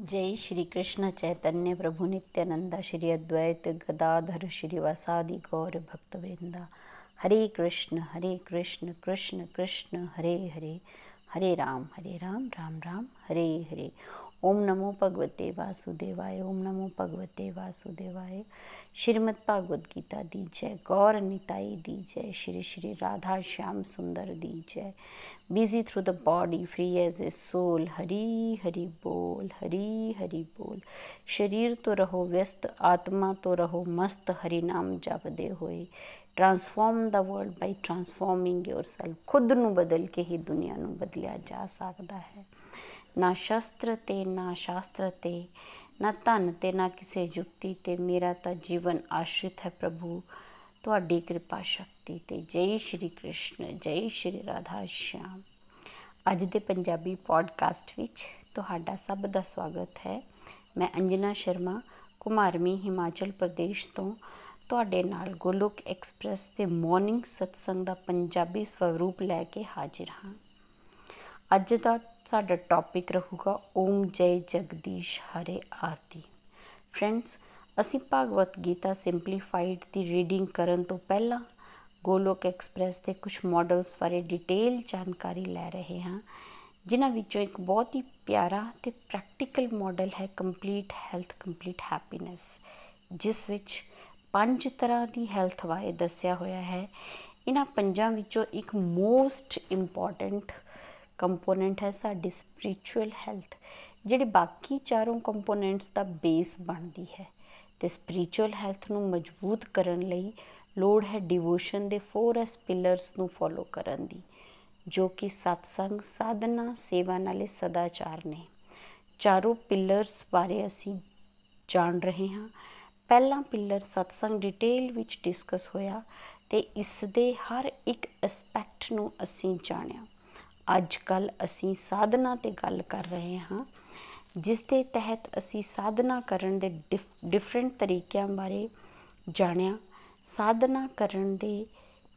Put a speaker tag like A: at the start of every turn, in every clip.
A: जय श्री कृष्ण चैतन्य प्रभु नित्यानंद, श्री अद्वैत गदाधर श्रीवासादि गौर भक्तवृंदा। हरे कृष्ण हरे कृष्ण कृष्ण कृष्ण, हरे हरे। हरे राम हरे राम राम राम, हरे हरे। ओम नमो भगवते वासुदेवाय ओम नमो भगवते वासुदेवाय श्रीमद् भागवत गीता दी जय गौर निताई दी जय श्री श्री राधा श्याम सुंदर दी जय busy through the body free as a soul Hari Hari बोल हरी हरी बोल शरीर तो रहो व्यस्त आत्मा तो रहो मस्त हरि ਨਾਮ ਜਪਦੇ ਹੋਏ transform the world by transforming yourself ਖੁਦ ਨੂੰ ਬਦਲ ਕੇ ਹੀ ਦੁਨੀਆ ਨੂੰ ਬਦਲਿਆ ਜਾ ਸਕਦਾ ਹੈ ਨਾ ਸ਼ਸਤਰ ਤੇ, ਨਾ ਸ਼ਾਸਤਰ ਤੇ, ਨਾ ਧਨ ਤੇ, ਨਾ ਕਿਸੇ ਯੁਕਤੀ ਤੇ। ਮੇਰਾ ਤਾਂ ਜੀਵਨ ਆਸ਼ਰਿਤ ਹੈ ਪ੍ਰਭੂ। ਤੁਹਾਡੀ ਕਿਰਪਾ ਸ਼ਕਤੀ ਤੇ। ਜੈ ਸ਼੍ਰੀ ਕ੍ਰਿਸ਼ਨ, ਜੈ ਸ਼੍ਰੀ ਰਾਧਾ ਸ਼ਿਆਮ ਅੱਜ ਦੇ ਪੰਜਾਬੀ ਪੋਡਕਾਸਟ ਵਿੱਚ ਤੁਹਾਡਾ ਸਭ ਦਾ ਸਵਾਗਤ ਹੈ। ਮੈਂ ਅੰਜਨਾ ਸ਼ਰਮਾ, ਕੁਮਾਰਮੀ ਹਿਮਾਚਲ ਪ੍ਰਦੇਸ਼ ਤੋਂ। ਤੁਹਾਡੇ ਨਾਲ ਗੋਲੋਕ ਐਕਸਪ੍ਰੈਸ ਦੇ ਮਾਰਨਿੰਗ ਸਤਸੰਗ ਦਾ ਪੰਜਾਬੀ ਸਵਰੂਪ ਲੈ ਕੇ ਹਾਜ਼ਰ ਹਾਂ। ਅੱਜ ਦਾ ਸਾਡਾ ਟੌਪਿਕ ਰਹੂਗਾ ਓਮ ਜੈ ਜਗਦੀਸ਼ ਹਰੇ ਆਰਤੀ। ਫਰੈਂਡਸ ਅਸੀਂ ਭਗਵਤ ਗੀਤਾ ਸਿੰਪਲੀਫਾਈਡ ਦੀ ਰੀਡਿੰਗ ਕਰਨ ਤੋਂ ਪਹਿਲਾਂ ਗੋਲੋਕ ਐਕਸਪ੍ਰੈਸ ਦੇ ਕੁਝ ਮਾਡਲਸ ਬਾਰੇ ਡਿਟੇਲ ਜਾਣਕਾਰੀ ਲੈ ਰਹੇ ਹਾਂ, ਜਿਨ੍ਹਾਂ ਵਿੱਚੋਂ ਇੱਕ ਬਹੁਤ ਹੀ ਪਿਆਰਾ ਤੇ ਪ੍ਰੈਕਟੀਕਲ ਮਾਡਲ ਹੈ ਕੰਪਲੀਟ ਹੈਲਥ ਕੰਪਲੀਟ ਹੈਪੀਨੈਸ ਜਿਸ ਵਿੱਚ ਪੰਜ ਤਰ੍ਹਾਂ ਦੀ ਹੈਲਥ ਬਾਰੇ ਦੱਸਿਆ ਹੋਇਆ ਹੈ। ਇਹਨਾਂ ਪੰਜਾਂ ਵਿੱਚੋਂ ਇੱਕ ਮੋਸਟ ਇੰਪੋਰਟੈਂਟ ਕੰਪੋਨੈਂਟ ਹੈ ਸਾਡੀ ਸਪਿਰਚੁਅਲ ਹੈਲਥ ਜਿਹੜੇ ਬਾਕੀ ਚਾਰੋਂ ਕੰਪੋਨੈਂਟਸ ਦਾ ਬੇਸ ਬਣਦੀ ਹੈ। ਤੇ ਸਪਿਰਚੁਅਲ ਹੈਲਥ ਨੂੰ ਮਜ਼ਬੂਤ ਕਰਨ ਲਈ ਲੋੜ ਹੈ ਡਿਵੋਸ਼ਨ ਦੇ 4S ਪਿਲਰਸ ਨੂੰ ਫੋਲੋ ਕਰਨ ਦੀ, ਜੋ ਕਿ ਸਤਸੰਗ ਸਾਧਨਾ, ਸੇਵਾ ਨਾਲੇ ਸਦਾਚਾਰ ਨੇ। ਚਾਰੋਂ ਪਿਲਰਸ ਬਾਰੇ ਅਸੀਂ ਜਾਣ ਰਹੇ ਹਾਂ। ਪਹਿਲਾ ਪਿਲਰ ਸਤਸੰਗ ਡਿਟੇਲ ਵਿੱਚ ਡਿਸਕਸ ਹੋਇਆ ਤੇ ਇਸ ਦੇ ਹਰ ਇੱਕ ਐਸਪੈਕਟ ਨੂੰ ਅਸੀਂ ਜਾਣਿਆ। ਅੱਜ ਕੱਲ ਅਸੀਂ ਸਾਧਨਾ ਤੇ ਗੱਲ ਕਰ ਰਹੇ ਹਾਂ, ਜਿਸ ਦੇ ਤਹਿਤ ਅਸੀਂ ਸਾਧਨਾ ਕਰਨ ਦੇ ਡਿਫਰੈਂਟ ਤਰੀਕਿਆਂ ਬਾਰੇ ਜਾਣਿਆ। ਸਾਧਨਾ ਕਰਨ ਦੇ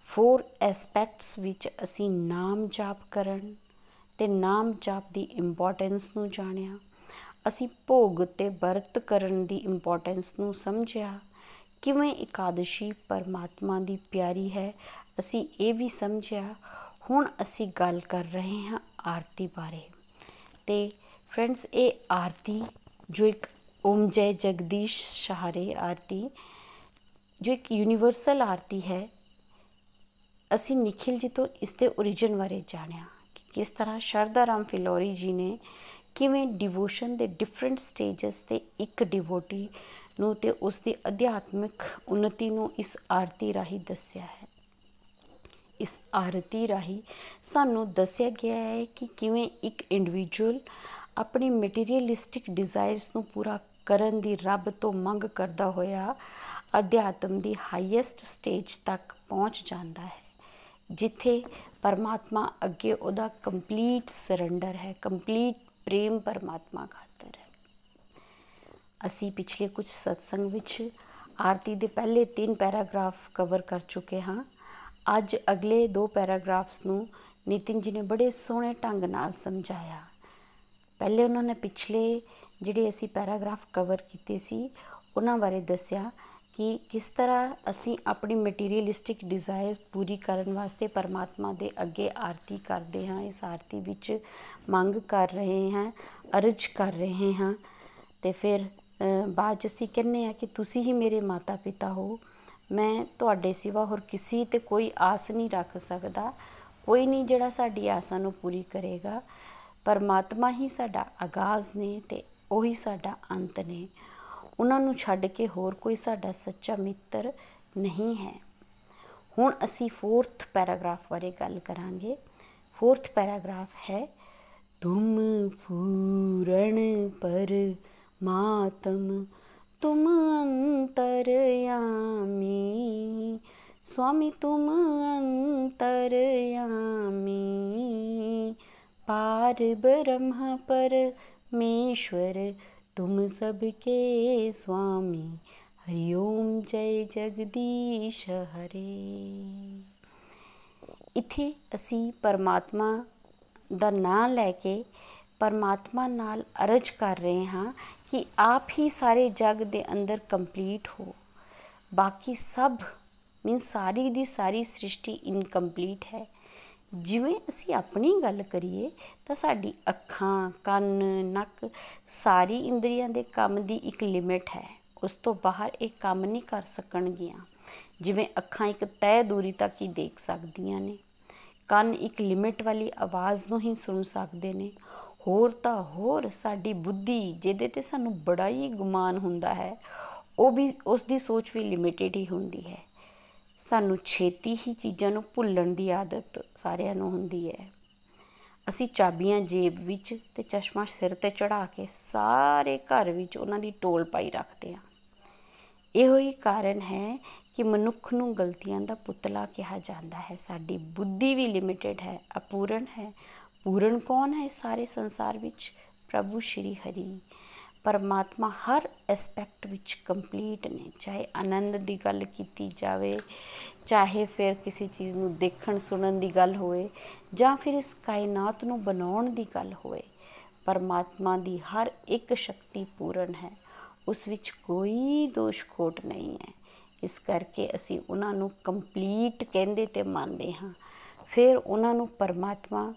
A: ਫੋਰ ਐਸਪੈਕਟਸ ਵਿੱਚ ਅਸੀਂ ਨਾਮ ਜਾਪ ਕਰਨ ਤੇ ਨਾਮ ਜਾਪ ਦੀ ਇੰਪੋਰਟੈਂਸ ਨੂੰ ਜਾਣਿਆ। ਅਸੀਂ ਭੋਗ ਤੇ ਵਰਤ ਕਰਨ ਦੀ ਇੰਪੋਰਟੈਂਸ ਨੂੰ ਸਮਝਿਆ। ਕਿਵੇਂ ਇਕਾदशी ਪਰਮਾਤਮਾ ਦੀ ਪਿਆਰੀ ਹੈ, ਅਸੀਂ ਇਹ ਵੀ ਸਮਝਿਆ। ਹੁਣ ਅਸੀਂ ਗੱਲ ਕਰ ਰਹੇ ਹਾਂ ਆਰਤੀ ਬਾਰੇ। ਤੇ ਫਰੈਂਡਸ ਇਹ ਆਰਤੀ ਜੋ ਇੱਕ ਓਮ ਜੈ ਜਗਦੀਸ਼ ਸ਼ਹਾਰੇ ਆਰਤੀ, ਜੋ ਇੱਕ ਯੂਨੀਵਰਸਲ ਆਰਤੀ ਹੈ, ਅਸੀਂ ਨikhil ਜੀ ਤੋਂ ਇਸ ਦੇ origin ਬਾਰੇ ਜਾਣਿਆ ਕਿ ਕਿਸ ਤਰ੍ਹਾਂ ਸ਼ਰਦਾ ਰਾਮ ਫਿਲੋਰੀ ਜੀ ਨੇ ਕਿਵੇਂ ਡਿਵੋਸ਼ਨ ਦੇ ਡਿਫਰੈਂਟ ਸਟੇजेस ਤੇ ਇੱਕ ਡਿਵੋਟੀ ਨੂੰ ਤੇ ਉਸ ਦੀ ਅਧਿਆਤਮਿਕ ਉન્નਤੀ ਨੂੰ ਇਸ ਆਰਤੀ ਰਾਹੀਂ ਦੱਸਿਆ ਹੈ। ਇਸ ਆਰਤੀ ਰਾਹੀਂ ਸਾਨੂੰ ਦੱਸਿਆ ਗਿਆ ਹੈ ਕਿ ਕਿਵੇਂ ਇੱਕ ਇੰਡੀਵਿਜੂਅਲ ਆਪਣੀ ਮਟੀਰੀਅਲਿਸਟਿਕ ਡਿਜ਼ਾਇਰਸ ਨੂੰ ਪੂਰਾ ਕਰਨ ਦੀ ਰੱਬ ਤੋਂ ਮੰਗ ਕਰਦਾ ਹੋਇਆ ਅਧਿਆਤਮ ਦੀ ਹਾਈਐਸਟ ਸਟੇਜ ਤੱਕ ਪਹੁੰਚ ਜਾਂਦਾ ਹੈ, ਜਿੱਥੇ ਪਰਮਾਤਮਾ ਅੱਗੇ ਉਹਦਾ ਕੰਪਲੀਟ ਸਰੈਂਡਰ ਹੈ ਕੰਪਲੀਟ ਪ੍ਰੇਮ ਪਰਮਾਤਮਾ ਖਾਤਰ ਹੈ। ਅਸੀਂ ਪਿਛਲੇ ਕੁਝ ਸਤਸੰਗ ਵਿੱਚ ਆਰਤੀ ਦੇ ਪਹਿਲੇ ਤਿੰਨ ਪੈਰਾਗ੍ਰਾਫ ਕਵਰ ਕਰ ਚੁੱਕੇ ਹਾਂ। ਅੱਜ ਅਗਲੇ ਦੋ ਪੈਰਾਗ੍ਰਾਫਸ ਨੂੰ ਨਿਤਿਨ ਜੀ ਨੇ ਬੜੇ ਸੋਹਣੇ ਢੰਗ ਨਾਲ ਸਮਝਾਇਆ। ਪਹਿਲੇ ਉਹਨਾਂ ਨੇ ਪਿਛਲੇ ਜਿਹੜੇ ਅਸੀਂ ਪੈਰਾਗ੍ਰਾਫ ਕਵਰ ਕੀਤੇ ਸੀ, ਉਹਨਾਂ ਬਾਰੇ ਦੱਸਿਆ ਕਿ ਕਿਸ ਤਰ੍ਹਾਂ ਅਸੀਂ ਆਪਣੀ ਮਟੀਰੀਅਲਿਸਟਿਕ ਡਿਜ਼ਾਇਰਸ ਪੂਰੀ ਕਰਨ ਵਾਸਤੇ ਪਰਮਾਤਮਾ ਦੇ ਅੱਗੇ ਆਰਤੀ ਕਰਦੇ ਹਾਂ, ਇਸ ਆਰਤੀ ਵਿੱਚ ਮੰਗ ਕਰ ਰਹੇ ਹਾਂ, ਅਰਜ ਕਰ ਰਹੇ ਹਾਂ। ਤੇ ਫਿਰ ਬਾਅਦ ਚ ਅਸੀਂ ਕਹਿੰਨੇ ਆ ਕਿ ਤੁਸੀਂ ਹੀ ਮੇਰੇ ਮਾਤਾ ਪਿਤਾ ਹੋ। ਮੈਂ ਤੁਹਾਡੇ ਸਿਵਾ ਹੋਰ ਕਿਸੇ ਤੇ ਕੋਈ ਆਸ ਨਹੀਂ ਰੱਖ ਸਕਦਾ। ਕੋਈ ਨਹੀਂ ਜਿਹੜਾ ਸਾਡੀ ਆਸਾਂ ਨੂੰ ਪੂਰੀ ਕਰੇਗਾ। ਪਰਮਾਤਮਾ ਹੀ ਸਾਡਾ ਆਗਾਜ਼ ਨੇ ਤੇ ਉਹੀ ਸਾਡਾ ਅੰਤ ਨੇ। ਉਹਨਾਂ ਨੂੰ ਛੱਡ ਕੇ ਹੋਰ ਕੋਈ ਸਾਡਾ ਸੱਚਾ ਮਿੱਤਰ ਨਹੀਂ ਹੈ। ਹੁਣ ਅਸੀਂ 4th ਪੈਰਾਗ੍ਰਾਫ ਬਾਰੇ ਗੱਲ ਕਰਾਂਗੇ। 4th ਪੈਰਾਗ੍ਰਾਫ ਹੈ, ਤੁਮ ਪੂਰਨ ਪਰ ਮਾਤਮ तुम अंतरयामी स्वामी तुम अंतरयामी पार ब्रह्म परमेश्वर तुम सबके स्वामी ਹਰੀਓਮ ਜੈ ਜਗਦੀਸ਼ ਹਰੇ ਇਥੇ ਅਸੀਂ ਪਰਮਾਤਮਾ ਦਾ ਨਾਮ ਲੈ ਕੇ ਪਰਮਾਤਮਾ ਨਾਲ ਅਰਜ ਕਰ ਰਹੇ ਹਾਂ ਕਿ ਆਪ ਹੀ ਸਾਰੇ ਜਗ ਦੇ ਅੰਦਰ ਕੰਪਲੀਟ ਹੋ। ਬਾਕੀ ਸਭ ਮੀਨ ਸਾਰੀ ਦੀ ਸਾਰੀ ਸ੍ਰਿਸ਼ਟੀ ਇਨਕੰਪਲੀਟ ਹੈ। ਜਿਵੇਂ ਅਸੀਂ ਆਪਣੀ ਗੱਲ ਕਰੀਏ ਤਾਂ ਸਾਡੀ ਅੱਖਾਂ, ਕੰਨ, ਨੱਕ ਸਾਰੀ ਇੰਦਰੀਆਂ ਦੇ ਕੰਮ ਦੀ ਇੱਕ ਲਿਮਿਟ ਹੈ। ਉਸ ਤੋਂ ਬਾਹਰ ਇਹ ਕੰਮ ਨਹੀਂ ਕਰ ਸਕਣਗੀਆਂ। ਜਿਵੇਂ ਅੱਖਾਂ ਇੱਕ ਤੈਅ ਦੂਰੀ ਤੱਕ ਹੀ ਦੇਖ ਸਕਦੀਆਂ ਨੇ। ਕੰਨ ਇੱਕ ਲਿਮਿਟ ਵਾਲੀ ਆਵਾਜ਼ ਨੂੰ ਹੀ ਸੁਣ ਸਕਦੇ ਨੇ। ਹੋਰ ਤਾਂ ਹੋਰ ਸਾਡੀ ਬੁੱਧੀ ਜਿਹਦੇ ਤੇ ਸਾਨੂੰ ਬੜਾ ਹੀ ਗੁਮਾਨ ਹੁੰਦਾ ਹੈ, ਉਹ ਵੀ ਉਸ ਦੀ ਸੋਚ ਵੀ ਲਿਮਿਟਿਡ ਹੀ ਹੁੰਦੀ ਹੈ। ਸਾਨੂੰ ਛੇਤੀ ਹੀ ਚੀਜ਼ਾਂ ਨੂੰ ਭੁੱਲਣ ਦੀ ਆਦਤ ਸਾਰਿਆਂ ਨੂੰ ਹੁੰਦੀ ਹੈ। ਅਸੀਂ ਚਾਬੀਆਂ ਜੇਬ ਵਿੱਚ ਤੇ ਚਸ਼ਮਾ ਸਿਰ ਤੇ ਚੜਾ ਕੇ ਸਾਰੇ ਘਰ ਵਿੱਚ ਉਹਨਾਂ ਦੀ ਟੋਲ ਪਾਈ ਰੱਖਦੇ ਹਾਂ। ਇਹੋ ਹੀ ਕਾਰਨ ਹੈ ਕਿ ਮਨੁੱਖ ਨੂੰ ਗਲਤੀਆਂ ਦਾ ਪੁਤਲਾ ਕਿਹਾ ਜਾਂਦਾ ਹੈ। ਸਾਡੀ ਬੁੱਧੀ ਵੀ ਲਿਮਿਟਿਡ ਹੈ, ਅਪੂਰਨ ਹੈ ਪੂਰਨ ਕੌਣ ਹੈ ਸਾਰੇ ਸੰਸਾਰ ਵਿੱਚ? ਪ੍ਰਭੂ ਸ਼੍ਰੀ ਹਰੀ। ਪਰਮਾਤਮਾ ਹਰ ਐਸਪੈਕਟ ਵਿੱਚ ਕੰਪਲੀਟ ਨੇ। ਚਾਹੇ ਆਨੰਦ ਦੀ ਗੱਲ ਕੀਤੀ ਜਾਵੇ, ਚਾਹੇ ਫਿਰ ਕਿਸੇ ਚੀਜ਼ ਨੂੰ ਦੇਖਣ, ਸੁਣਨ ਦੀ ਗੱਲ ਹੋਵੇ, ਜਾਂ ਫਿਰ ਇਸ ਕਾਇਨਾਤ ਨੂੰ ਬਣਾਉਣ ਦੀ ਗੱਲ ਹੋਵੇ, ਪਰਮਾਤਮਾ ਦੀ ਹਰ ਇੱਕ ਸ਼ਕਤੀ ਪੂਰਨ ਹੈ। ਉਸ ਵਿੱਚ ਕੋਈ ਦੋਸ਼ ਖੋਟ ਨਹੀਂ ਹੈ। ਇਸ ਕਰਕੇ ਅਸੀਂ ਉਹਨਾਂ ਨੂੰ ਕੰਪਲੀਟ ਕਹਿੰਦੇ ਤੇ ਮੰਨਦੇ ਹਾਂ। ਫਿਰ ਉਹਨਾਂ ਨੂੰ ਪਰਮਾਤਮਾ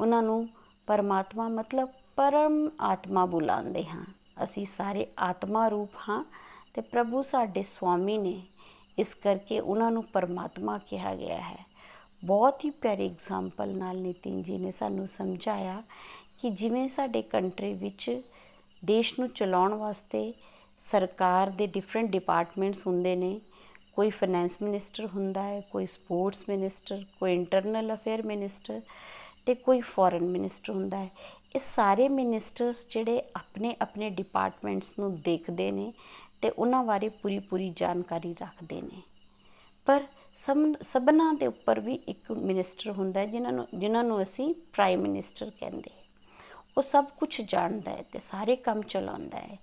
A: ਉਹਨਾਂ ਨੂੰ ਪਰਮਾਤਮਾ ਮਤਲਬ ਪਰਮ ਆਤਮਾ ਬੁਲਾਉਂਦੇ ਹਾਂ। ਅਸੀਂ ਸਾਰੇ ਆਤਮਾ ਰੂਪ ਹਾਂ ਤੇ ਪ੍ਰਭੂ ਸਾਡੇ ਸੁਆਮੀ ਨੇ ਇਸ ਕਰਕੇ ਉਹਨਾਂ ਨੂੰ ਪਰਮਾਤਮਾ ਕਿਹਾ ਗਿਆ ਹੈ। ਬਹੁਤ ਹੀ ਪਿਆਰੀ ਐਗਜ਼ਾਮਪਲ ਨਾਲ ਨਿਤਿਨ ਜੀ ਨੇ ਸਾਨੂੰ ਸਮਝਾਇਆ ਕਿ ਜਿਵੇਂ ਸਾਡੇ ਕੰਟਰੀ ਵਿੱਚ ਦੇਸ਼ ਨੂੰ ਚਲਾਉਣ ਵਾਸਤੇ ਸਰਕਾਰ ਦੇ ਡਿਫਰੈਂਟ ਡਿਪਾਰਟਮੈਂਟਸ ਹੁੰਦੇ ਨੇ, ਕੋਈ ਫਾਈਨੈਂਸ ਮਿਨਿਸਟਰ ਹੁੰਦਾ ਹੈ, ਕੋਈ ਸਪੋਰਟਸ ਮਿਨਿਸਟਰ ਕੋਈ ਇੰਟਰਨਲ ਅਫੇਅਰ ਮਿਨਿਸਟਰ ਤੇ ਕੋਈ ਫੋਰਨ ਮਿਨਿਸਟਰ ਹੁੰਦਾ ਹੈ। ਇਹ ਸਾਰੇ ਮਿਨਿਸਟਰਸ ਜਿਹੜੇ ਆਪਣੇ ਆਪਣੇ ਡਿਪਾਰਟਮੈਂਟਸ ਨੂੰ ਦੇਖਦੇ ਨੇ ਤੇ ਉਹਨਾਂ ਬਾਰੇ ਪੂਰੀ ਪੂਰੀ ਜਾਣਕਾਰੀ ਰੱਖਦੇ ਨੇ। ਪਰ ਸਭ ਸਭਨਾਂ ਦੇ ਉੱਪਰ ਵੀ ਇੱਕ ਮਿਨਿਸਟਰ ਹੁੰਦਾ ਜਿਨ੍ਹਾਂ ਨੂੰ ਜਿਨ੍ਹਾਂ ਨੂੰ ਅਸੀਂ ਪ੍ਰਾਈਮ ਮਿਨਿਸਟਰ ਕਹਿੰਦੇ ਉਹ ਸਭ ਕੁਝ ਜਾਣਦਾ ਹੈ ਤੇ ਸਾਰੇ ਕੰਮ ਚਲਾਉਂਦਾ ਹੈ।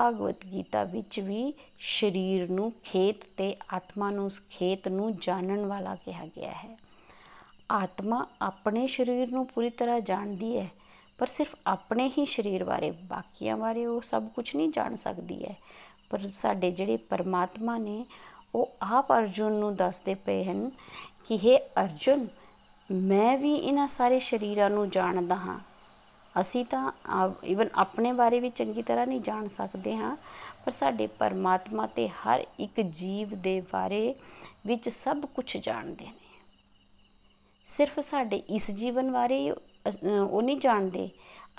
A: ਭਗਵਤ ਗੀਤਾ ਵਿੱਚ ਵੀ ਸਰੀਰ ਨੂੰ ਖੇਤ ਤੇ ਆਤਮਾ ਨੂੰ ਉਸ ਖੇਤ ਨੂੰ ਜਾਣਨ ਵਾਲਾ ਕਿਹਾ ਗਿਆ ਹੈ। ਆਤਮਾ ਆਪਣੇ ਸਰੀਰ ਨੂੰ ਪੂਰੀ ਤਰ੍ਹਾਂ ਜਾਣਦੀ ਹੈ, ਪਰ ਸਿਰਫ ਆਪਣੇ ਹੀ ਸਰੀਰ ਬਾਰੇ, ਬਾਕੀਆਂ ਬਾਰੇ ਉਹ ਸਭ ਕੁਝ ਨਹੀਂ ਜਾਣ ਸਕਦੀ ਹੈ। ਪਰ ਸਾਡੇ ਜਿਹੜੇ ਪਰਮਾਤਮਾ ਨੇ, ਉਹ ਆਪ ਅਰਜੁਨ ਨੂੰ ਦੱਸਦੇ ਪਏ ਹਨ ਕਿ हे ਅਰਜੁਨ, ਮੈਂ ਵੀ ਇਹਨਾਂ ਸਾਰੇ ਸਰੀਰਾਂ ਨੂੰ ਜਾਣਦਾ ਹਾਂ। ਅਸੀਂ ਤਾਂ ਇਵਨ ਆਪਣੇ ਬਾਰੇ ਵੀ ਚੰਗੀ ਤਰ੍ਹਾਂ ਨਹੀਂ ਜਾਣ ਸਕਦੇ ਹਾਂ, ਪਰ ਸਾਡੇ ਪਰਮਾਤਮਾ ਤੇ ਹਰ ਇੱਕ ਜੀਵ ਦੇ ਬਾਰੇ ਵਿੱਚ ਸਭ ਕੁਝ ਜਾਣਦੇ ਨੇ। ਸਿਰਫ ਸਾਡੇ ਇਸ ਜੀਵਨ ਬਾਰੇ ਉਹ ਨਹੀਂ ਜਾਣਦੇ।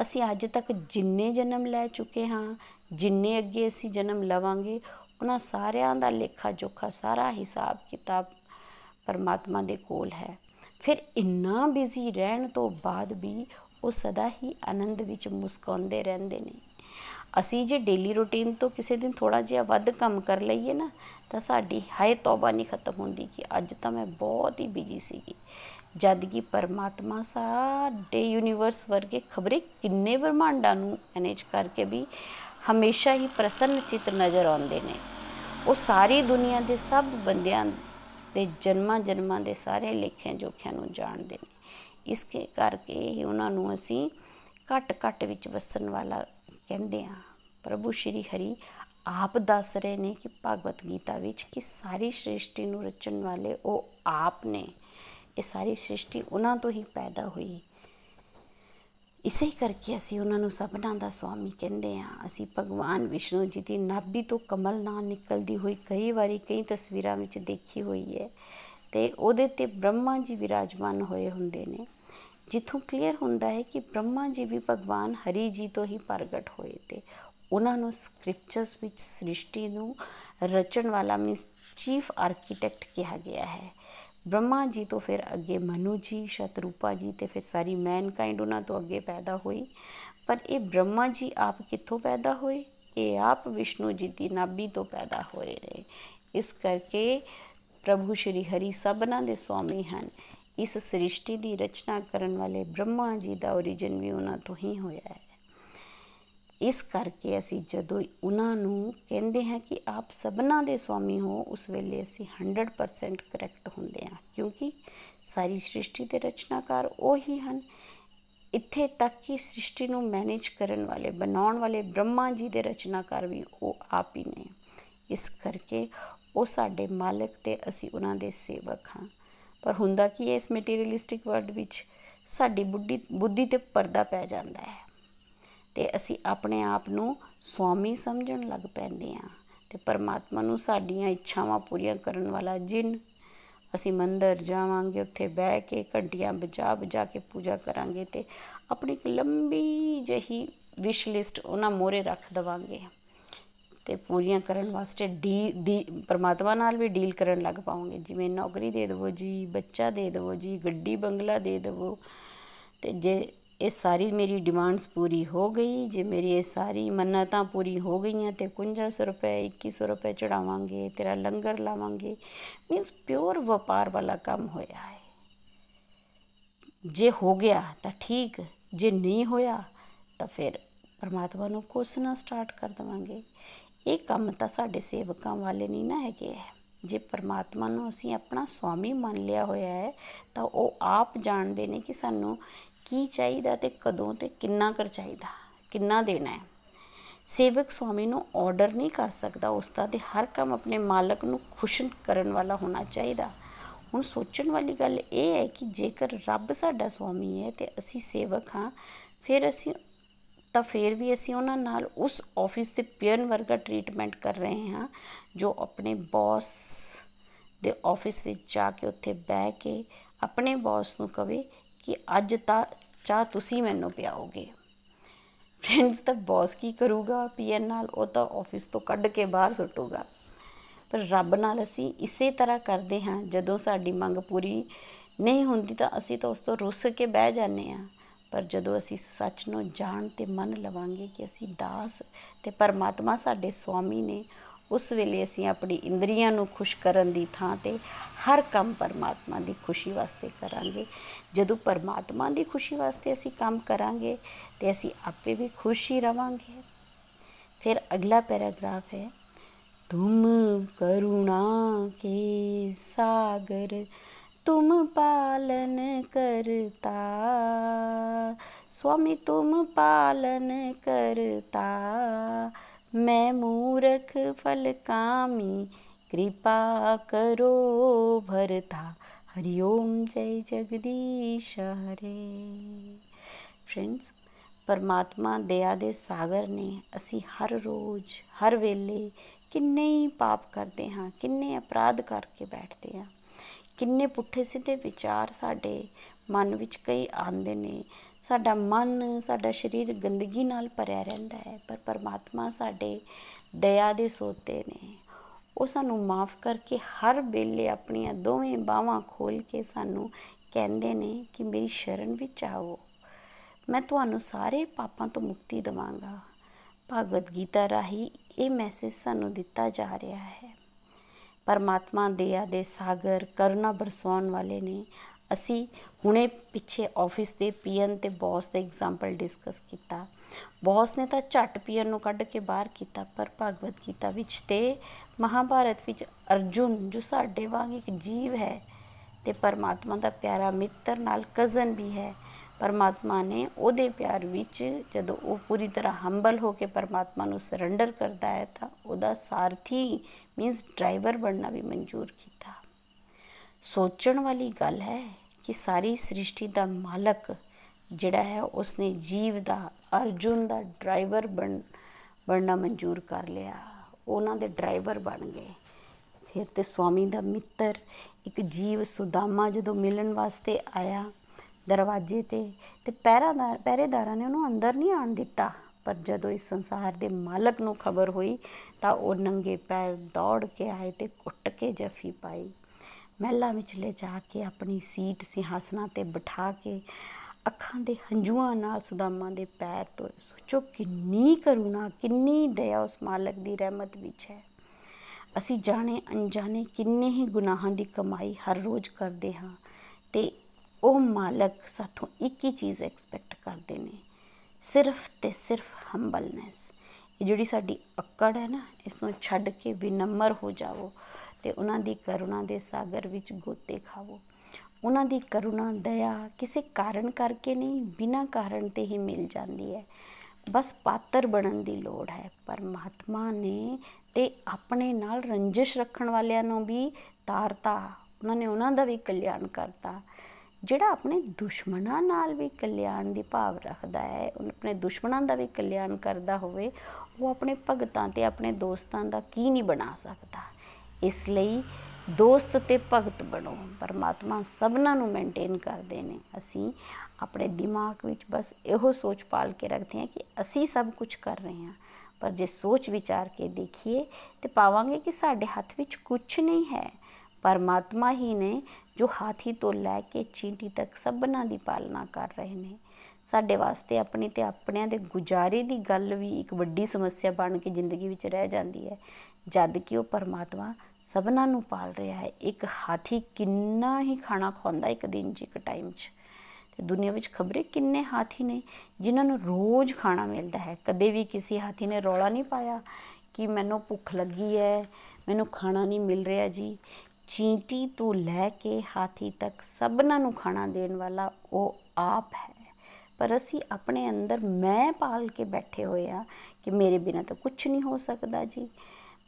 A: ਅਸੀਂ ਅੱਜ ਤੱਕ ਜਿੰਨੇ ਜਨਮ ਲੈ ਚੁੱਕੇ ਹਾਂ, ਜਿੰਨੇ ਅੱਗੇ ਅਸੀਂ ਜਨਮ ਲਵਾਂਗੇ, ਉਹਨਾਂ ਸਾਰਿਆਂ ਦਾ ਲੇਖਾ ਜੋਖਾ ਸਾਰਾ ਹਿਸਾਬ ਕਿਤਾਬ ਪਰਮਾਤਮਾ ਦੇ ਕੋਲ ਹੈ। ਫਿਰ ਇੰਨਾ ਬਿਜ਼ੀ ਰਹਿਣ ਤੋਂ ਬਾਅਦ ਵੀ ਉਹ ਸਦਾ ਹੀ ਆਨੰਦ ਵਿੱਚ ਮੁਸਕਾਉਂਦੇ ਰਹਿੰਦੇ ਨੇ। ਅਸੀਂ ਜੇ ਡੇਲੀ ਰੂਟੀਨ ਤੋਂ ਕਿਸੇ ਦਿਨ ਥੋੜਾ ਜਿਹਾ ਵੱਧ ਕੰਮ ਕਰ ਲਈਏ ਨਾ, ਤਾਂ ਸਾਡੀ ਹਾਏ ਤੌਬਾ ਨਹੀਂ ਖਤਮ ਹੁੰਦੀ ਕਿ ਅੱਜ ਤਾਂ ਮੈਂ ਬਹੁਤ ਹੀ ਬਿਜ਼ੀ ਸੀਗੀ। ਜਦ ਕਿ ਪਰਮਾਤਮਾ ਸਾਡੇ ਯੂਨੀਵਰਸ ਵਰਗੇ ਖਬਰੇ ਕਿੰਨੇ ਬ੍ਰਹਮੰਡਾਂ ਨੂੰ ਮੈਨੇਜ ਕਰਕੇ ਵੀ ਹਮੇਸ਼ਾ ਹੀ ਪ੍ਰਸੰਨ ਚਿਤ ਨਜ਼ਰ ਆਉਂਦੇ ਨੇ। ਉਹ ਸਾਰੀ ਦੁਨੀਆ ਦੇ ਸਭ ਬੰਦਿਆਂ ਦੇ ਜਨਮਾਂ ਜਨਮਾਂ ਦੇ ਸਾਰੇ ਲੇਖਿਆਂ ਜੋਖਿਆਂ ਨੂੰ ਜਾਣਦੇ ਨੇ। ਇਸ ਕਰਕੇ ਹੀ ਉਹਨਾਂ ਨੂੰ ਅਸੀਂ ਘੱਟ ਘੱਟ ਵਿੱਚ ਵਸਣ ਵਾਲਾ ਕਹਿੰਦੇ ਆ ਪ੍ਰਭੂ ਸ਼੍ਰੀ ਹਰੀ ਆਪ ਦੱਸ ਰਹੇ ਨੇ ਕਿ ਭਗਵਤ ਗੀਤਾ ਵਿੱਚ ਕਿ ਸਾਰੀ ਸ੍ਰਿਸ਼ਟੀ ਨੂੰ ਰਚਣ ਵਾਲੇ ਉਹ ਆਪ ਨੇ। ਇਹ ਸਾਰੀ ਸ੍ਰਿਸ਼ਟੀ ਉਹਨਾਂ ਤੋਂ ਹੀ ਪੈਦਾ ਹੋਈ। ਇਸੇ ਕਰਕੇ ਅਸੀਂ ਉਹਨਾਂ ਨੂੰ ਸਭਨਾਂ ਦਾ ਸੁਆਮੀ ਕਹਿੰਦੇ ਆ ਅਸੀਂ ਭਗਵਾਨ ਵਿਸ਼ਨੂੰ ਜੀ ਦੀ ਨਾਭੀ ਤੋਂ ਕਮਲ ਨਾਲ ਨਿਕਲਦੀ ਹੋਈ ਕਈ ਵਾਰੀ ਕਈ ਤਸਵੀਰਾਂ ਵਿੱਚ ਦੇਖੀ ਹੋਈ ਹੈ ਤੇ ਉਹਦੇ ਤੇ ਬ੍ਰਹਮਾ ਜੀ ਵਿਰਾਜਮਾਨ ਹੋਏ ਹੁੰਦੇ ਨੇ। ਜਿੱਥੋਂ ਕਲੀਅਰ ਹੁੰਦਾ ਹੈ ਕਿ ਬ੍ਰਹਮਾ ਜੀ ਵੀ ਭਗਵਾਨ ਹਰੀ ਜੀ ਤੋਂ ਹੀ ਪ੍ਰਗਟ ਹੋਏ ਤੇ ਉਹਨਾਂ ਨੂੰ ਸਕ੍ਰਿਪਚਰਸ ਵਿੱਚ ਸ੍ਰਿਸ਼ਟੀ ਨੂੰ ਰਚਣ ਵਾਲਾ ਮੀਨਸ ਚੀਫ ਆਰਕੀਟੈਕਟ ਕਿਹਾ ਗਿਆ ਹੈ। ਬ੍ਰਹਮਾ ਜੀ ਤੋਂ ਫਿਰ ਅੱਗੇ ਮਨੂ ਜੀ, ਸ਼ਤਰੂਪਾ ਜੀ ਤੇ ਫਿਰ ਸਾਰੀ ਮੈਨਕਾਈਂਡ ਉਹਨਾਂ ਤੋਂ ਅੱਗੇ ਪੈਦਾ ਹੋਈ। ਪਰ ਇਹ ਬ੍ਰਹਮਾ ਜੀ ਆਪ ਕਿੱਥੋਂ ਪੈਦਾ ਹੋਏ? ਇਹ ਆਪ ਵਿਸ਼ਨੂੰ ਜੀ ਦੀ ਨਾਭੀ ਤੋਂ ਪੈਦਾ ਹੋਏ ਨੇ। ਇਸ ਕਰਕੇ ਪ੍ਰਭੂ ਸ਼੍ਰੀ ਹਰੀ ਸਭਨਾਂ ਦੇ ਸਵਾਮੀ ਹਨ। ਇਸ ਸ੍ਰਿਸ਼ਟੀ ਦੀ ਰਚਨਾ ਕਰਨ ਵਾਲੇ ਬ੍ਰਹਮਾ ਜੀ ਦਾ origin ਵੀ ਉਹਨਾਂ ਤੋਂ ਹੀ ਹੋਇਆ ਹੈ। ਇਸ ਕਰਕੇ ਅਸੀਂ ਜਦੋਂ ਉਹਨਾਂ ਨੂੰ ਕਹਿੰਦੇ ਹਾਂ ਕਿ ਆਪ ਸਭਨਾਂ ਦੇ ਸਵਾਮੀ ਹੋ, ਉਸ ਵੇਲੇ ਅਸੀਂ 100% ਕਰੈਕਟ ਹੁੰਦੇ ਹਾਂ, ਕਿਉਂਕਿ ਸਾਰੀ ਸ੍ਰਿਸ਼ਟੀ ਦੇ ਰਚਨਾਕਾਰ ਉਹ ਹੀ ਹਨ। ਇੱਥੇ ਤੱਕ ਕਿ ਸ੍ਰਿਸ਼ਟੀ ਨੂੰ ਮੈਨੇਜ ਕਰਨ ਵਾਲੇ, ਬਣਾਉਣ ਵਾਲੇ ਬ੍ਰਹਮਾ ਜੀ ਦੇ ਰਚਨਾਕਾਰ ਵੀ ਉਹ ਆਪ ਹੀ ਨੇ। ਇਸ ਕਰਕੇ ਉਹ ਸਾਡੇ ਮਾਲਕ ਤੇ ਅਸੀਂ ਉਹਨਾਂ ਦੇ ਸੇਵਕ ਹਾਂ। ਪਰ ਹੁੰਦਾ ਕੀ ਹੈ, ਇਸ ਮਟੀਰੀਅਲਿਸਟਿਕ ਵਰਲਡ ਵਿੱਚ ਸਾਡੀ ਬੁੱਢੀ, ਬੁੱਧੀ ਤੇ ਪਰਦਾ ਪੈ ਜਾਂਦਾ ਹੈ। ਤੇ ਅਸੀਂ ਆਪਣੇ ਆਪ ਨੂੰ ਸਵਾਮੀ ਸਮਝਣ ਲੱਗ ਪੈਂਦੇ ਹਾਂ ਤੇ ਪਰਮਾਤਮਾ ਨੂੰ ਸਾਡੀਆਂ ਇੱਛਾਵਾਂ ਪੂਰੀਆਂ ਕਰਨ ਵਾਲਾ ਜਿਨ, ਅਸੀਂ ਮੰਦਰ ਜਾਵਾਂਗੇ, ਉੱਥੇ ਬਹਿ ਕੇ ਘੰਟੀਆਂ ਬਜਾ ਬਜਾ ਕੇ ਪੂਜਾ ਕਰਾਂਗੇ ਤੇ ਆਪਣੀ ਇੱਕ ਲੰਬੀ ਜਹੀ ਵਿਸ਼ ਲਿਸਟ ਉਹਨਾਂ ਮੋਰੇ ਰੱਖ ਦਵਾਂਗੇ ਤੇ ਪੂਰੀਆਂ ਕਰਨ ਵਾਸਤੇ ਡੀ, ਦੀ, ਪਰਮਾਤਮਾ ਨਾਲ ਵੀ ਡੀਲ ਕਰਨ ਲੱਗ ਪਾਉਂਗੇ ਜਿਵੇਂ ਨੌਕਰੀ ਦੇ ਦੇਵੋ ਜੀ, ਬੱਚਾ ਦੇ ਦੇਵੋ ਜੀ, ਗੱਡੀ, ਬੰਗਲਾ ਦੇ ਦੇਵੋ ਤੇ ਜੇ ਇਹ ਸਾਰੀ ਮੇਰੀ ਡਿਮਾਂਡਸ ਪੂਰੀ ਹੋ ਗਈ। ਜੇ ਮੇਰੀ ਇਹ ਸਾਰੀ ਮੰਨਤਾਂ ਪੂਰੀ ਹੋ ਗਈਆਂ ਤੇ 5100 ਰੁਪਏ 2100 ਰੁਪਏ ਚੜਾਵਾਂਗੇ ਤੇਰਾ ਲੰਗਰ ਲਾਵਾਂਗੇ। ਮੀਨਸ ਪਿਓਰ ਵਪਾਰ ਵਾਲਾ ਕੰਮ ਹੋਇਆ ਹੈ। ਜੇ ਹੋ ਗਿਆ ਤਾਂ ਠੀਕ, ਜੇ ਨਹੀਂ ਹੋਇਆ ਤਾਂ ਫਿਰ ਪਰਮਾਤਮਾ ਨੂੰ ਕੋਸਣਾ ਸਟਾਰਟ ਕਰ ਦਵਾਂਗੇ। ਇਹ ਕੰਮ ਤਾਂ ਸਾਡੇ ਸੇਵਕਾਂ ਵਾਲੇ ਨਹੀਂ ਨਾ ਹੈਗੇ। ਜੇ ਪਰਮਾਤਮਾ ਨੂੰ ਅਸੀਂ ਆਪਣਾ ਸਵਾਮੀ ਮੰਨ ਲਿਆ ਹੋਇਆ ਹੈ ਤਾਂ ਉਹ ਆਪ ਜਾਣਦੇ ਨੇ ਕਿ ਸਾਨੂੰ ਕੀ ਚਾਹੀਦਾ ਤੇ ਕਦੋਂ ਤੇ ਕਿੰਨਾ ਕਰ ਚਾਹੀਦਾ, ਕਿੰਨਾ ਦੇਣਾ ਹੈ। ਸੇਵਕ ਸਵਾਮੀ ਨੂੰ ਆਰਡਰ ਨਹੀਂ ਕਰ ਸਕਦਾ, ਉਸ ਦਾ ਤੇ ਹਰ ਕੰਮ ਆਪਣੇ ਮਾਲਕ ਨੂੰ ਖੁਸ਼ ਕਰਨ ਵਾਲਾ ਹੋਣਾ ਚਾਹੀਦਾ। ਹੁਣ ਸੋਚਣ ਵਾਲੀ ਗੱਲ ਇਹ ਹੈ ਕਿ ਜੇਕਰ ਰੱਬ ਸਾਡਾ ਸਵਾਮੀ ਹੈ ਤੇ ਅਸੀਂ ਸੇਵਕ ਹਾਂ, ਫਿਰ ਅਸੀਂ ਤਾਂ ਫਿਰ ਵੀ ਅਸੀਂ ਉਹਨਾਂ ਨਾਲ ਉਸ ਆਫਿਸ ਦੇ ਪੀਅਨ ਵਰਗਾ ਟ੍ਰੀਟਮੈਂਟ ਕਰ ਰਹੇ ਹਾਂ, ਜੋ ਆਪਣੇ ਬੌਸ ਦੇ ਆਫਿਸ ਵਿੱਚ ਜਾ ਕੇ ਉੱਥੇ ਬਹਿ ਕੇ ਆਪਣੇ ਬੌਸ ਨੂੰ ਕਵੇ ਕਿ ਅੱਜ ਤਾਂ ਚਾਹ ਤੁਸੀਂ ਮੈਨੂੰ ਪਿਆਓਗੇ। ਫਰੈਂਡਸ ਤਾਂ ਬੌਸ ਕੀ ਕਰੂਗਾ? ਪੀਐਨ ਨਾਲ ਉਹ ਤਾਂ ਆਫਿਸ ਤੋਂ ਕੱਢ ਕੇ ਬਾਹਰ ਸੁੱਟੂਗਾ। ਪਰ ਰੱਬ ਨਾਲ ਅਸੀਂ ਇਸੇ ਤਰ੍ਹਾਂ ਕਰਦੇ ਹਾਂ, ਜਦੋਂ ਸਾਡੀ ਮੰਗ ਪੂਰੀ ਨਹੀਂ ਹੁੰਦੀ ਤਾਂ ਅਸੀਂ ਤਾਂ ਉਸ ਤੋਂ ਰੁੱਸ ਕੇ ਬਹਿ ਜਾਂਦੇ ਹਾਂ। ਪਰ ਜਦੋਂ ਅਸੀਂ ਸੱਚ ਨੂੰ ਜਾਣ ਤੇ ਮੰਨ ਲਵਾਂਗੇ ਕਿ ਅਸੀਂ ਦਾਸ ਤੇ ਪਰਮਾਤਮਾ ਸਾਡੇ ਸਵਾਮੀ ਨੇ ਉਸ ਵੇਲੇ ਅਸੀਂ ਆਪਣੀ ਇੰਦਰੀਆਂ ਨੂੰ ਖੁਸ਼ ਕਰਨ ਦੀ ਥਾਂ ਤੇ ਹਰ ਕੰਮ ਪਰਮਾਤਮਾ ਦੀ ਖੁਸ਼ੀ ਵਾਸਤੇ ਕਰਾਂਗੇ ਜਦੋਂ ਪਰਮਾਤਮਾ ਦੀ ਖੁਸ਼ੀ ਵਾਸਤੇ ਅਸੀਂ ਕੰਮ ਕਰਾਂਗੇ ਤੇ ਅਸੀਂ ਆਪੇ ਵੀ ਖੁਸ਼ ਹੀ ਰਵਾਂਗੇ ਫਿਰ ਅਗਲਾ ਪੈਰਾਗ੍ਰਾਫ ਹੈ ਤੁਮ ਕਰੁਣਾ ਕੇ ਸਾਗਰ ਤੁਮ ਪਾਲਨ ਕਰਤਾ स्वामी तुम पालन करता मैं मूर्ख फल कामी कृपा करो भरता हरिओम जय जगदीश हरे ਫਰੈਂਡਸ ਪਰਮਾਤਮਾ ਦਇਆ ਦੇ ਸਾਗਰ ਨੇ ਅਸੀਂ ਹਰ ਰੋਜ਼ ਹਰ ਵੇਲੇ ਕਿੰਨੇ ਹੀ ਪਾਪ ਕਰਦੇ ਹਾਂ ਕਿੰਨੇ ਅਪਰਾਧ ਕਰਕੇ ਬੈਠਦੇ ਹਾਂ ਕਿੰਨੇ ਪੁੱਠੇ ਸਿੱਧੇ ਵਿਚਾਰ ਸਾਡੇ ਮਨ ਵਿੱਚ ਕਈ ਆਉਂਦੇ ਨੇ ਸਾਡਾ ਮਨ, ਸਾਡਾ ਸਰੀਰ ਗੰਦਗੀ ਨਾਲ ਭਰਿਆ ਰਹਿੰਦਾ ਹੈ, ਪਰ ਪਰਮਾਤਮਾ ਸਾਡੇ ਦਇਆ ਦੇ ਸੋਤੇ ਨੇ। ਉਹ ਸਾਨੂੰ ਮਾਫ ਕਰਕੇ ਹਰ ਵੇਲੇ ਆਪਣੀਆਂ ਦੋਵੇਂ ਬਾਹਾਂ ਖੋਲ ਕੇ ਸਾਨੂੰ ਕਹਿੰਦੇ ਨੇ ਕਿ ਮੇਰੀ ਸ਼ਰਨ ਵਿੱਚ ਆਓ। ਮੈਂ ਤੁਹਾਨੂੰ ਸਾਰੇ ਪਾਪਾਂ ਤੋਂ ਮੁਕਤੀ ਦਵਾਂਗਾ। ਭਗਵਦ ਗੀਤਾ ਰਾਹੀਂ ਇਹ ਮੈਸੇਜ ਸਾਨੂੰ ਦਿੱਤਾ ਜਾ ਰਿਹਾ ਹੈ। ਪਰਮਾਤਮਾ ਦਇਆ ਦੇ ਸਾਗਰ, ਕਰੁਣਾ ਬਰਸਾਉਣ ਵਾਲੇ ਨੇ। ਅਸੀਂ ਹੁਣੇ ਪਿੱਛੇ ਆਫਿਸ ਦੇ ਪੀਐਨ ਤੇ ਬੌਸ ਦਾ ਐਗਜ਼ਾਮਪਲ ਡਿਸਕਸ ਕੀਤਾ। ਬੌਸ ਨੇ ਤਾਂ ਝੱਟ ਪੀਐਨ ਨੂੰ ਕੱਢ ਕੇ ਬਾਹਰ ਕੀਤਾ, ਪਰ ਭਗਵਦ ਗੀਤਾ ਵਿੱਚ ਤੇ ਮਹਾਭਾਰਤ ਵਿੱਚ ਅਰਜੁਨ, ਜੋ ਸਾਡੇ ਵਾਂਗ ਇੱਕ ਜੀਵ ਹੈ ਤੇ ਪਰਮਾਤਮਾ ਦਾ ਪਿਆਰਾ ਮਿੱਤਰ ਨਾਲ ਕਜ਼ਨ ਵੀ ਹੈ, ਪਰਮਾਤਮਾ ਨੇ ਉਹਦੇ ਪਿਆਰ ਵਿੱਚ ਜਦੋਂ ਉਹ ਪੂਰੀ ਤਰ੍ਹਾਂ ਹੰਬਲ ਹੋ ਕੇ ਪਰਮਾਤਮਾ ਨੂੰ ਸਰੈਂਡਰ ਕਰਦਾ ਹੈ, ਤਾਂ ਉਹਦਾ ਸਾਰਥੀ ਮੀਨਸ ਡਰਾਈਵਰ ਬਣਨਾ ਵੀ ਮਨਜ਼ੂਰ ਕੀਤਾ। ਸੋਚਣ ਵਾਲੀ ਗੱਲ ਹੈ ਕਿ ਸਾਰੀ ਸ੍ਰਿਸ਼ਟੀ ਦਾ ਮਾਲਕ ਜਿਹੜਾ ਹੈ, ਉਸਨੇ ਜੀਵ ਦਾ, ਅਰਜੁਨ ਦਾ ਡਰਾਈਵਰ ਬਣ, ਬਣਨਾ ਮਨਜ਼ੂਰ ਕਰ ਲਿਆ। ਉਹਨਾਂ ਦੇ ਡਰਾਈਵਰ ਬਣ ਗਏ। ਫਿਰ ਤੇ ਸਵਾਮੀ ਦਾ ਮਿੱਤਰ, ਇੱਕ ਜੀਵ ਸੁਦਾਮਾ ਜਦੋਂ ਮਿਲਣ ਵਾਸਤੇ ਆਇਆ ਦਰਵਾਜ਼ੇ ਤੇ ਤੇ ਪਹਿਰਾਦਾਰ ਪਹਿਰੇਦਾਰਾਂ ਨੇ ਉਹਨੂੰ ਅੰਦਰ ਨਹੀਂ ਆਣ ਦਿੱਤਾ। ਪਰ ਜਦੋਂ ਇਸ ਸੰਸਾਰ ਦੇ ਮਾਲਕ ਨੂੰ ਖਬਰ ਹੋਈ, ਤਾਂ ਉਹ ਨੰਗੇ ਪੈਰ ਦੌੜ ਕੇ ਆਏ ਤੇ ਕੁੱਟ ਕੇ ਜਫੀ ਪਾਈ। ਮਹਿਲਾਂ ਵਿੱਚ ਲੈ ਜਾ ਕੇ ਆਪਣੀ ਸੀਟ ਸਿੰਘਾਸਨਾਂ ਤੇ ਬਿਠਾ ਕੇ ਅੱਖਾਂ ਦੇ ਹੰਝੂਆਂ ਨਾਲ ਸੁਦਾਮਾ ਦੇ ਪੈਰ ਤੋਂ ਸੋਚੋ ਕਿੰਨੀ ਕਰੁਣਾ, ਕਿੰਨੀ ਦਇਆ ਉਸ ਮਾਲਕ ਦੀ ਰਹਿਮਤ ਵਿੱਚ ਹੈ। ਅਸੀਂ ਜਾਣੇ ਅਣਜਾਣੇ ਕਿੰਨੇ ਹੀ ਗੁਨਾਹਾਂ ਦੀ ਕਮਾਈ ਹਰ ਰੋਜ਼ ਕਰਦੇ ਹਾਂ ਤੇ ਉਹ ਮਾਲਕ ਸਾਥੋਂ ਇੱਕ ਹੀ ਚੀਜ਼ ਐਕਸਪੈਕਟ ਕਰਦੇ ਨੇ, ਸਿਰਫ ਤੇ ਸਿਰਫ ਹੰਬਲਨੈਸ ਇਹ ਜਿਹੜੀ ਸਾਡੀ ਅਕੜ ਹੈ ਨਾ ਇਸ ਨੂੰ ਛੱਡ ਕੇ ਵਿਨਮਰ ਹੋ ਜਾਵੋ। ਤੇ ਉਹਨਾਂ ਦੀ ਕਰੁਣਾ ਦੇ ਸਾਗਰ ਵਿੱਚ ਗੋਤੇ ਖਾਵੋ। ਉਹਨਾਂ ਦੀ ਕਰੁਣਾ ਦਇਆ ਕਿਸੇ ਕਾਰਨ ਕਰਕੇ ਨਹੀਂ, ਬਿਨਾਂ ਕਾਰਨ ਤੇ ਹੀ ਮਿਲ ਜਾਂਦੀ ਹੈ। ਬਸ ਪਾਤਰ ਬਣਨ ਦੀ ਲੋੜ ਹੈ। ਪਰ ਮਹਾਤਮਾ ਨੇ ਤੇ ਆਪਣੇ ਨਾਲ ਰੰਜਿਸ਼ ਰੱਖਣ ਵਾਲਿਆਂ ਨੂੰ ਵੀ ਤਾਰਤਾ। ਉਹਨਾਂ ਨੇ ਉਹਨਾਂ ਦਾ ਵੀ ਕਲਿਆਣ ਕਰਤਾ। ਜਿਹੜਾ ਆਪਣੇ ਦੁਸ਼ਮਣਾਂ ਨਾਲ ਵੀ ਕਲਿਆਣ ਦੀ ਭਾਵ ਰੱਖਦਾ ਹੈ, ਉਹ ਆਪਣੇ ਦੁਸ਼ਮਣਾਂ ਦਾ ਵੀ ਕਲਿਆਣ ਕਰਦਾ ਹੋਵੇ, ਉਹ ਆਪਣੇ ਭਗਤਾਂ ਤੇ ਆਪਣੇ ਦੋਸਤਾਂ ਦਾ ਕੀ ਨਹੀਂ ਬਣਾ ਸਕਦਾ। ਇਸ ਲਈ ਦੋਸਤ ਤੇ ਭਗਤ ਬਣੋ। ਪਰਮਾਤਮਾ ਸਭਨਾਂ ਨੂੰ ਮੇਨਟੇਨ ਕਰਦੇ ਨੇ। ਅਸੀਂ ਆਪਣੇ ਦਿਮਾਗ ਵਿੱਚ ਬਸ ਇਹੋ ਸੋਚ ਪਾਲ ਕੇ ਰੱਖਦੇ ਹਾਂ ਕਿ ਅਸੀਂ ਸਭ ਕੁਝ ਕਰ ਰਹੇ ਹਾਂ। ਪਰ ਜੇ ਸੋਚ ਵਿਚਾਰ ਕੇ ਦੇਖੀਏ ਤੇ ਪਾਵਾਂਗੇ ਕਿ ਸਾਡੇ ਹੱਥ ਵਿੱਚ ਕੁਝ ਨਹੀਂ ਹੈ। ਪਰਮਾਤਮਾ ਹੀ ਨੇ ਜੋ ਹਾਥੀ ਤੋਂ ਲੈ ਕੇ ਚੀਂਟੀ ਤੱਕ ਸਭਨਾਂ ਦੀ ਪਾਲਣਾ ਕਰ ਰਹੇ ਨੇ। ਸਾਡੇ ਵਾਸਤੇ ਆਪਣੀ ਤੇ ਆਪਣਿਆਂ ਦੇ ਗੁਜ਼ਾਰੇ ਦੀ ਗੱਲ ਵੀ ਇੱਕ ਵੱਡੀ ਸਮੱਸਿਆ ਬਣ ਕੇ ਜ਼ਿੰਦਗੀ ਵਿੱਚ ਰਹਿ ਜਾਂਦੀ ਹੈ। ਜਦ ਕਿ ਉਹ ਪਰਮਾਤਮਾ ਸਭਨਾਂ ਨੂੰ ਪਾਲ ਰਿਹਾ ਹੈ। ਇੱਕ ਹਾਥੀ ਕਿੰਨਾ ਹੀ ਖਾਣਾ ਖਾਂਦਾ ਇੱਕ ਦਿਨ 'ਚ, ਇੱਕ ਟਾਈਮ 'ਚ। ਤੇ ਦੁਨੀਆ ਵਿੱਚ ਖਬਰੇ ਕਿੰਨੇ ਹਾਥੀ ਨੇ ਜਿਨ੍ਹਾਂ ਨੂੰ ਰੋਜ਼ ਖਾਣਾ ਮਿਲਦਾ ਹੈ। ਕਦੇ ਵੀ ਕਿਸੇ ਹਾਥੀ ਨੇ ਰੌਲਾ ਨਹੀਂ ਪਾਇਆ ਕਿ ਮੈਨੂੰ ਭੁੱਖ ਲੱਗੀ ਹੈ, ਮੈਨੂੰ ਖਾਣਾ ਨਹੀਂ ਮਿਲ ਰਿਹਾ ਜੀ। ਚੀਂਟੀ ਤੋਂ ਲੈ ਕੇ ਹਾਥੀ ਤੱਕ ਸਭਨਾਂ ਨੂੰ ਖਾਣਾ ਦੇਣ ਵਾਲਾ ਉਹ ਆਪ ਹੈ। ਪਰ ਅਸੀਂ ਆਪਣੇ ਅੰਦਰ ਮੈਂ ਪਾਲ ਕੇ ਬੈਠੇ ਹੋਏ ਆ ਕਿ ਮੇਰੇ ਬਿਨਾਂ ਤਾਂ ਕੁਝ ਨਹੀਂ ਹੋ ਸਕਦਾ ਜੀ।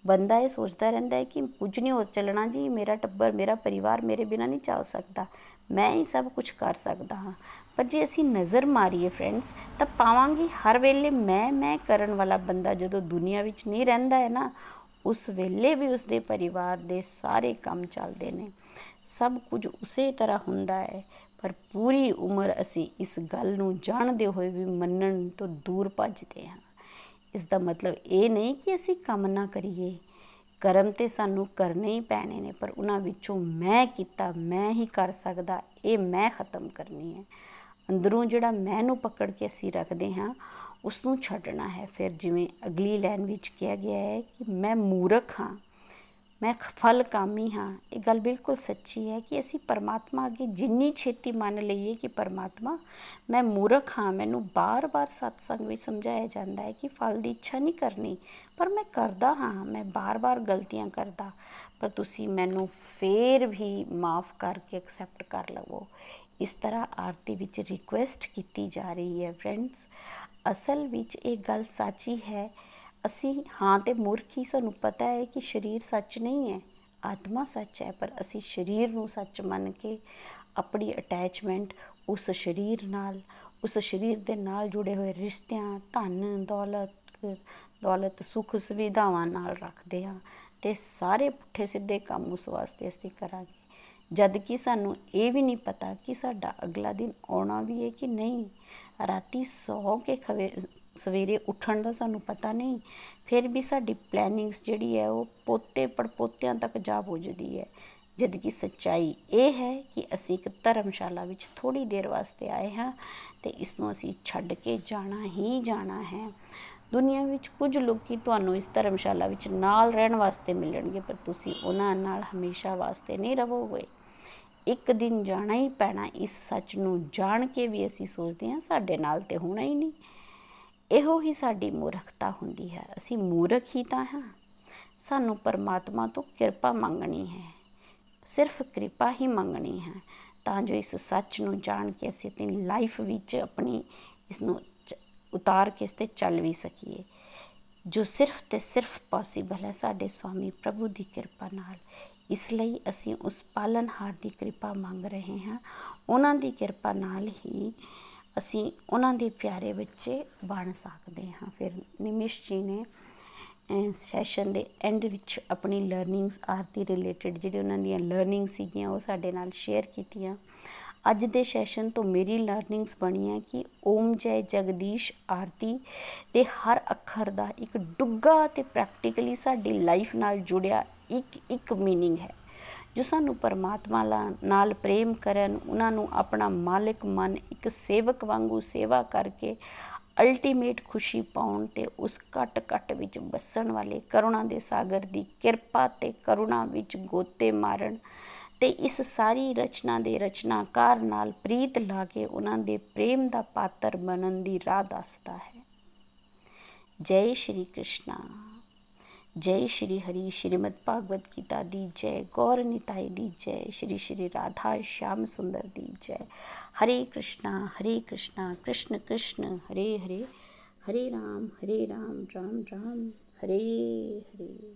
A: ਬੰਦਾ ਇਹ ਸੋਚਦਾ ਰਹਿੰਦਾ ਹੈ ਕਿ ਕੁਝ ਨਹੀਂ ਹੋ ਚੱਲਣਾ ਜੀ, ਮੇਰਾ ਟੱਬਰ, ਮੇਰਾ ਪਰਿਵਾਰ ਮੇਰੇ ਬਿਨਾਂ ਨਹੀਂ ਚੱਲ ਸਕਦਾ। ਮੈਂ ਹੀ ਸਭ ਕੁਝ ਕਰ ਸਕਦਾ ਹਾਂ। ਪਰ ਜੇ ਅਸੀਂ ਨਜ਼ਰ ਮਾਰੀਏ ਫਰੈਂਡਸ ਤਾਂ ਪਾਵਾਂਗੇ ਹਰ ਵੇਲੇ ਮੈਂ ਮੈਂ ਕਰਨ ਵਾਲਾ ਬੰਦਾ ਜਦੋਂ ਦੁਨੀਆ ਵਿੱਚ ਨਹੀਂ ਰਹਿੰਦਾ ਹੈ ਨਾ, ਉਸ ਵੇਲੇ ਵੀ ਉਸਦੇ ਪਰਿਵਾਰ ਦੇ ਸਾਰੇ ਕੰਮ ਚੱਲਦੇ ਨੇ। ਸਭ ਕੁਝ ਉਸੇ ਤਰ੍ਹਾਂ ਹੁੰਦਾ ਹੈ, ਪਰ ਪੂਰੀ ਉਮਰ ਅਸੀਂ ਇਸ ਗੱਲ ਨੂੰ ਜਾਣਦੇ ਹੋਏ ਵੀ ਮੰਨਣ ਤੋਂ ਦੂਰ ਭੱਜਦੇ ਹਾਂ। ਇਸ ਦਾ ਮਤਲਬ ਇਹ ਨਹੀਂ ਕਿ ਅਸੀਂ ਕੰਮ ਨਾ ਕਰੀਏ। ਕਰਮ ਤੇ ਸਾਨੂੰ ਕਰਨੇ ਹੀ ਪੈਣੇ ਨੇ, ਪਰ ਉਹਨਾਂ ਵਿੱਚੋਂ ਮੈਂ ਕੀਤਾ, ਮੈਂ ਹੀ ਕਰ ਸਕਦਾ, ਇਹ ਮੈਂ ਖਤਮ ਕਰਨੀ ਹੈ। ਅੰਦਰੋਂ ਜਿਹੜਾ ਮੈਂ ਨੂੰ ਪਕੜ ਕੇ ਅਸੀਂ ਰੱਖਦੇ ਹਾਂ ਉਸ ਨੂੰ ਛੱਡਣਾ ਹੈ। ਫਿਰ ਜਿਵੇਂ ਅਗਲੀ ਲਾਈਨ ਵਿੱਚ ਕਿਹਾ ਗਿਆ ਹੈ ਕਿ ਮੈਂ ਮੂਰਖ ਹਾਂ ਮੈਂ ਫਲ ਕਾਮੀ ਹਾਂ। ਇਹ ਗੱਲ ਬਿਲਕੁਲ ਸੱਚੀ ਹੈ ਕਿ ਅਸੀਂ ਪਰਮਾਤਮਾ ਅੱਗੇ ਜਿੰਨੀ ਛੇਤੀ ਮੰਨ ਲਈਏ ਕਿ ਪਰਮਾਤਮਾ, ਮੈਂ ਮੂਰਖ ਹਾਂ। ਮੈਨੂੰ ਬਾਰ-ਬਾਰ ਸਤਸੰਗ ਵਿੱਚ ਸਮਝਾਇਆ ਜਾਂਦਾ ਹੈ ਕਿ ਫਲ ਦੀ ਇੱਛਾ ਨਹੀਂ ਕਰਨੀ, ਪਰ ਮੈਂ ਕਰਦਾ ਹਾਂ। ਮੈਂ ਬਾਰ-ਬਾਰ ਗਲਤੀਆਂ ਕਰਦਾ, ਪਰ ਤੁਸੀਂ ਮੈਨੂੰ ਫੇਰ ਵੀ ਮਾਫ ਕਰਕੇ ਐਕਸੈਪਟ ਕਰ ਲਵੋ। ਇਸ ਤਰ੍ਹਾਂ ਆਰਤੀ ਵਿੱਚ ਰਿਕੁਐਸਟ ਕੀਤੀ ਜਾ ਰਹੀ ਹੈ ਫਰੈਂਡਸ ਅਸਲ ਵਿੱਚ ਇਹ ਗੱਲ ਸੱਚੀ ਹੈ ਅਸੀਂ ਹਾਂ ਤੇ ਮੂਰਖੀ ਸਾਨੂੰ ਪਤਾ ਹੈ ਕਿ ਸਰੀਰ ਸੱਚ ਨਹੀਂ ਹੈ, ਆਤਮਾ ਸੱਚ ਹੈ, ਪਰ ਅਸੀਂ ਸਰੀਰ ਨੂੰ ਸੱਚ ਮੰਨ ਕੇ ਆਪਣੀ ਅਟੈਚਮੈਂਟ ਉਸ ਸਰੀਰ ਨਾਲ, ਉਸ ਸਰੀਰ ਦੇ ਨਾਲ ਜੁੜੇ ਹੋਏ ਰਿਸ਼ਤਿਆਂ, ਧਨ, ਦੌਲਤ ਦੌਲਤ, ਸੁੱਖ ਸੁਵਿਧਾਵਾਂ ਨਾਲ ਰੱਖਦੇ ਹਾਂ ਤੇ ਸਾਰੇ ਪੁੱਠੇ ਸਿੱਧੇ ਕੰਮ ਉਸ ਵਾਸਤੇ ਅਸੀਂ ਕਰਾਂਗੇ। ਜਦ ਕਿ ਸਾਨੂੰ ਇਹ ਵੀ ਨਹੀਂ ਪਤਾ ਕਿ ਸਾਡਾ ਅਗਲਾ ਦਿਨ ਆਉਣਾ ਵੀ ਹੈ ਕਿ ਨਹੀਂ। ਰਾਤੀ ਸੌ ਕੇ ਖਵੇ ਸਵੇਰੇ ਉੱਠਣ ਦਾ ਸਾਨੂੰ ਪਤਾ ਨਹੀਂ, ਫਿਰ ਵੀ ਸਾਡੀ ਪਲੈਨਿੰਗਸ ਜਿਹੜੀ ਹੈ ਉਹ ਪੋਤੇ ਪੜਪੋਤਿਆਂ ਤੱਕ ਜਾ ਪੁੱਜਦੀ ਹੈ। ਜਦ ਕਿ ਸੱਚਾਈ ਇਹ ਹੈ ਕਿ ਅਸੀਂ ਇੱਕ ਧਰਮਸ਼ਾਲਾ ਵਿੱਚ ਥੋੜੀ ਦੇਰ ਵਾਸਤੇ ਆਏ ਹਾਂ ਤੇ ਇਸ ਨੂੰ ਅਸੀਂ ਛੱਡ ਕੇ ਜਾਣਾ ਹੀ ਜਾਣਾ ਹੈ। ਦੁਨੀਆ ਵਿੱਚ ਕੁਝ ਲੋਕੀ ਤੁਹਾਨੂੰ ਇਸ ਧਰਮਸ਼ਾਲਾ ਵਿੱਚ ਨਾਲ ਰਹਿਣ ਵਾਸਤੇ ਮਿਲਣਗੇ, ਪਰ ਤੁਸੀਂ ਉਹਨਾਂ ਨਾਲ ਹਮੇਸ਼ਾ ਵਾਸਤੇ ਨਹੀਂ ਰਹੋਗੇ। ਇੱਕ ਦਿਨ ਜਾਣਾ ਹੀ ਪੈਣਾ, ਇਸ ਸੱਚ ਨੂੰ ਜਾਣ ਕੇ ਵੀ ਅਸੀਂ ਸੋਚਦੇ ਹਾਂ ਸਾਡੇ ਨਾਲ ਤੇ ਹੋਣਾ ਹੀ ਨਹੀਂ। ਇਹੋ ਹੀ ਸਾਡੀ ਮੂਰਖਤਾ ਹੁੰਦੀ ਹੈ। ਅਸੀਂ ਮੂਰਖ ਹੀ ਤਾਂ ਹਾਂ। ਸਾਨੂੰ ਪਰਮਾਤਮਾ ਤੋਂ ਕਿਰਪਾ ਮੰਗਣੀ ਹੈ। ਸਿਰਫ ਕਿਰਪਾ ਹੀ ਮੰਗਣੀ ਹੈ। ਤਾਂ ਜੋ ਇਸ ਸੱਚ ਨੂੰ ਜਾਣ ਕੇ ਅਸੀਂ ਆਪਣੀ ਲਾਈਫ ਵਿੱਚ ਆਪਣੀ ਇਸ ਨੂੰ ਉਤਾਰ ਕੇ ਇਸ ਤੇ ਚੱਲ ਵੀ ਸਕੀਏ। ਜੋ ਸਿਰਫ ਤੇ ਸਿਰਫ ਪੋਸੀਬਲ ਹੈ ਸਾਡੇ ਸਵਾਮੀ ਪ੍ਰਭੂ ਦੀ ਕਿਰਪਾ ਨਾਲ। ਇਸ ਲਈ ਅਸੀਂ ਉਸ ਪਾਲਨਹਾਰ ਦੀ ਕਿਰਪਾ ਮੰਗ ਰਹੇ ਹਾਂ। ਉਹਨਾਂ ਦੀ ਕਿਰਪਾ ਨਾਲ ਹੀ ਅਸੀਂ ਉਹਨਾਂ ਦੇ ਪਿਆਰੇ ਬੱਚੇ ਬਣ ਸਕਦੇ ਹਾਂ। ਫਿਰ ਨਿਮਿਸ਼ ਜੀ ਨੇ ਸੈਸ਼ਨ ਦੇ ਐਂਡ ਵਿੱਚ ਆਪਣੀ ਲਰਨਿੰਗਸ ਆਰਤੀ ਰਿਲੇਟਡ ਜਿਹੜੀ ਉਹਨਾਂ ਦੀਆਂ ਲਰਨਿੰਗ ਸੀਗੀਆਂ ਉਹ ਸਾਡੇ ਨਾਲ ਸ਼ੇਅਰ ਕੀਤੀਆਂ। ਅੱਜ ਦੇ ਸੈਸ਼ਨ ਤੋਂ ਮੇਰੀ ਲਰਨਿੰਗਸ ਬਣੀਆਂ ਕਿ ਓਮ ਜੈ ਜਗਦੀਸ਼ ਆਰਤੀ ਦੇ ਹਰ ਅੱਖਰ ਦਾ ਇੱਕ ਡੁੱਗਾ ਤੇ ਪ੍ਰੈਕਟੀਕਲੀ ਸਾਡੀ ਲਾਈਫ ਨਾਲ ਜੁੜਿਆ ਇੱਕ ਇੱਕ ਮੀਨਿੰਗ ਹੈ। ਜੋ ਸਾਨੂੰ ਪਰਮਾਤਮਾ ਲਾ- ਨਾਲ ਪ੍ਰੇਮ ਕਰਨ, ਉਹਨਾਂ ਨੂੰ ਆਪਣਾ ਮਾਲਿਕ ਮੰਨ, ਇੱਕ ਸੇਵਕ ਵਾਂਗੂ ਸੇਵਾ ਕਰਕੇ ਅਲਟੀਮੇਟ ਖੁਸ਼ੀ ਪਾਉਣ ਤੇ ਉਸ ਘਟ ਘਟ ਵਿੱਚ ਵਸਣ ਵਾਲੇ ਕਰੁਣਾ ਦੇ ਸਾਗਰ ਦੀ ਕਿਰਪਾ ਤੇ ਕਰੁਣਾ ਵਿੱਚ ਗੋਤੇ ਮਾਰਨ ਤੇ ਇਸ ਸਾਰੀ ਰਚਨਾ ਦੇ ਰਚਨਾਕਾਰ ਨਾਲ ਪ੍ਰੀਤ ਲਾ ਕੇ ਉਹਨਾਂ ਦੇ ਪ੍ਰੇਮ ਦਾ ਪਾਤਰ ਬਣਨ ਦੀ ਰਾਹ ਦੱਸਦਾ ਹੈ। ਜੈ ਸ਼੍ਰੀ ਕ੍ਰਿਸ਼ਨਾ। ਜੈ ਸ਼੍ਰੀ ਹਰੀ ਸ਼੍ਰੀਮਦ ਭਾਗਵਤ ਗੀਤਾ ਦੀ ਜੈ ਗੌਰ ਨਿਤਾਈ ਦੀ ਜੈ ਸ਼੍ਰੀ ਸ਼੍ਰੀ ਰਾਧਾ ਸ਼ਾਮ ਸੁੰਦਰ ਦੀ ਜੈ ਹਰੇ ਕ੍ਰਿਸ਼ਨਾ ਹਰੇ ਕ੍ਰਿਸ਼ਨਾ ਕ੍ਰਿਸ਼ਨ ਕ੍ਰਿਸ਼ਨ ਹਰੇ ਹਰੇ ਹਰੇ ਰਾਮ ਹਰੇ ਰਾਮ ਰਾਮ ਰਾਮ ਹਰੇ ਹਰੇ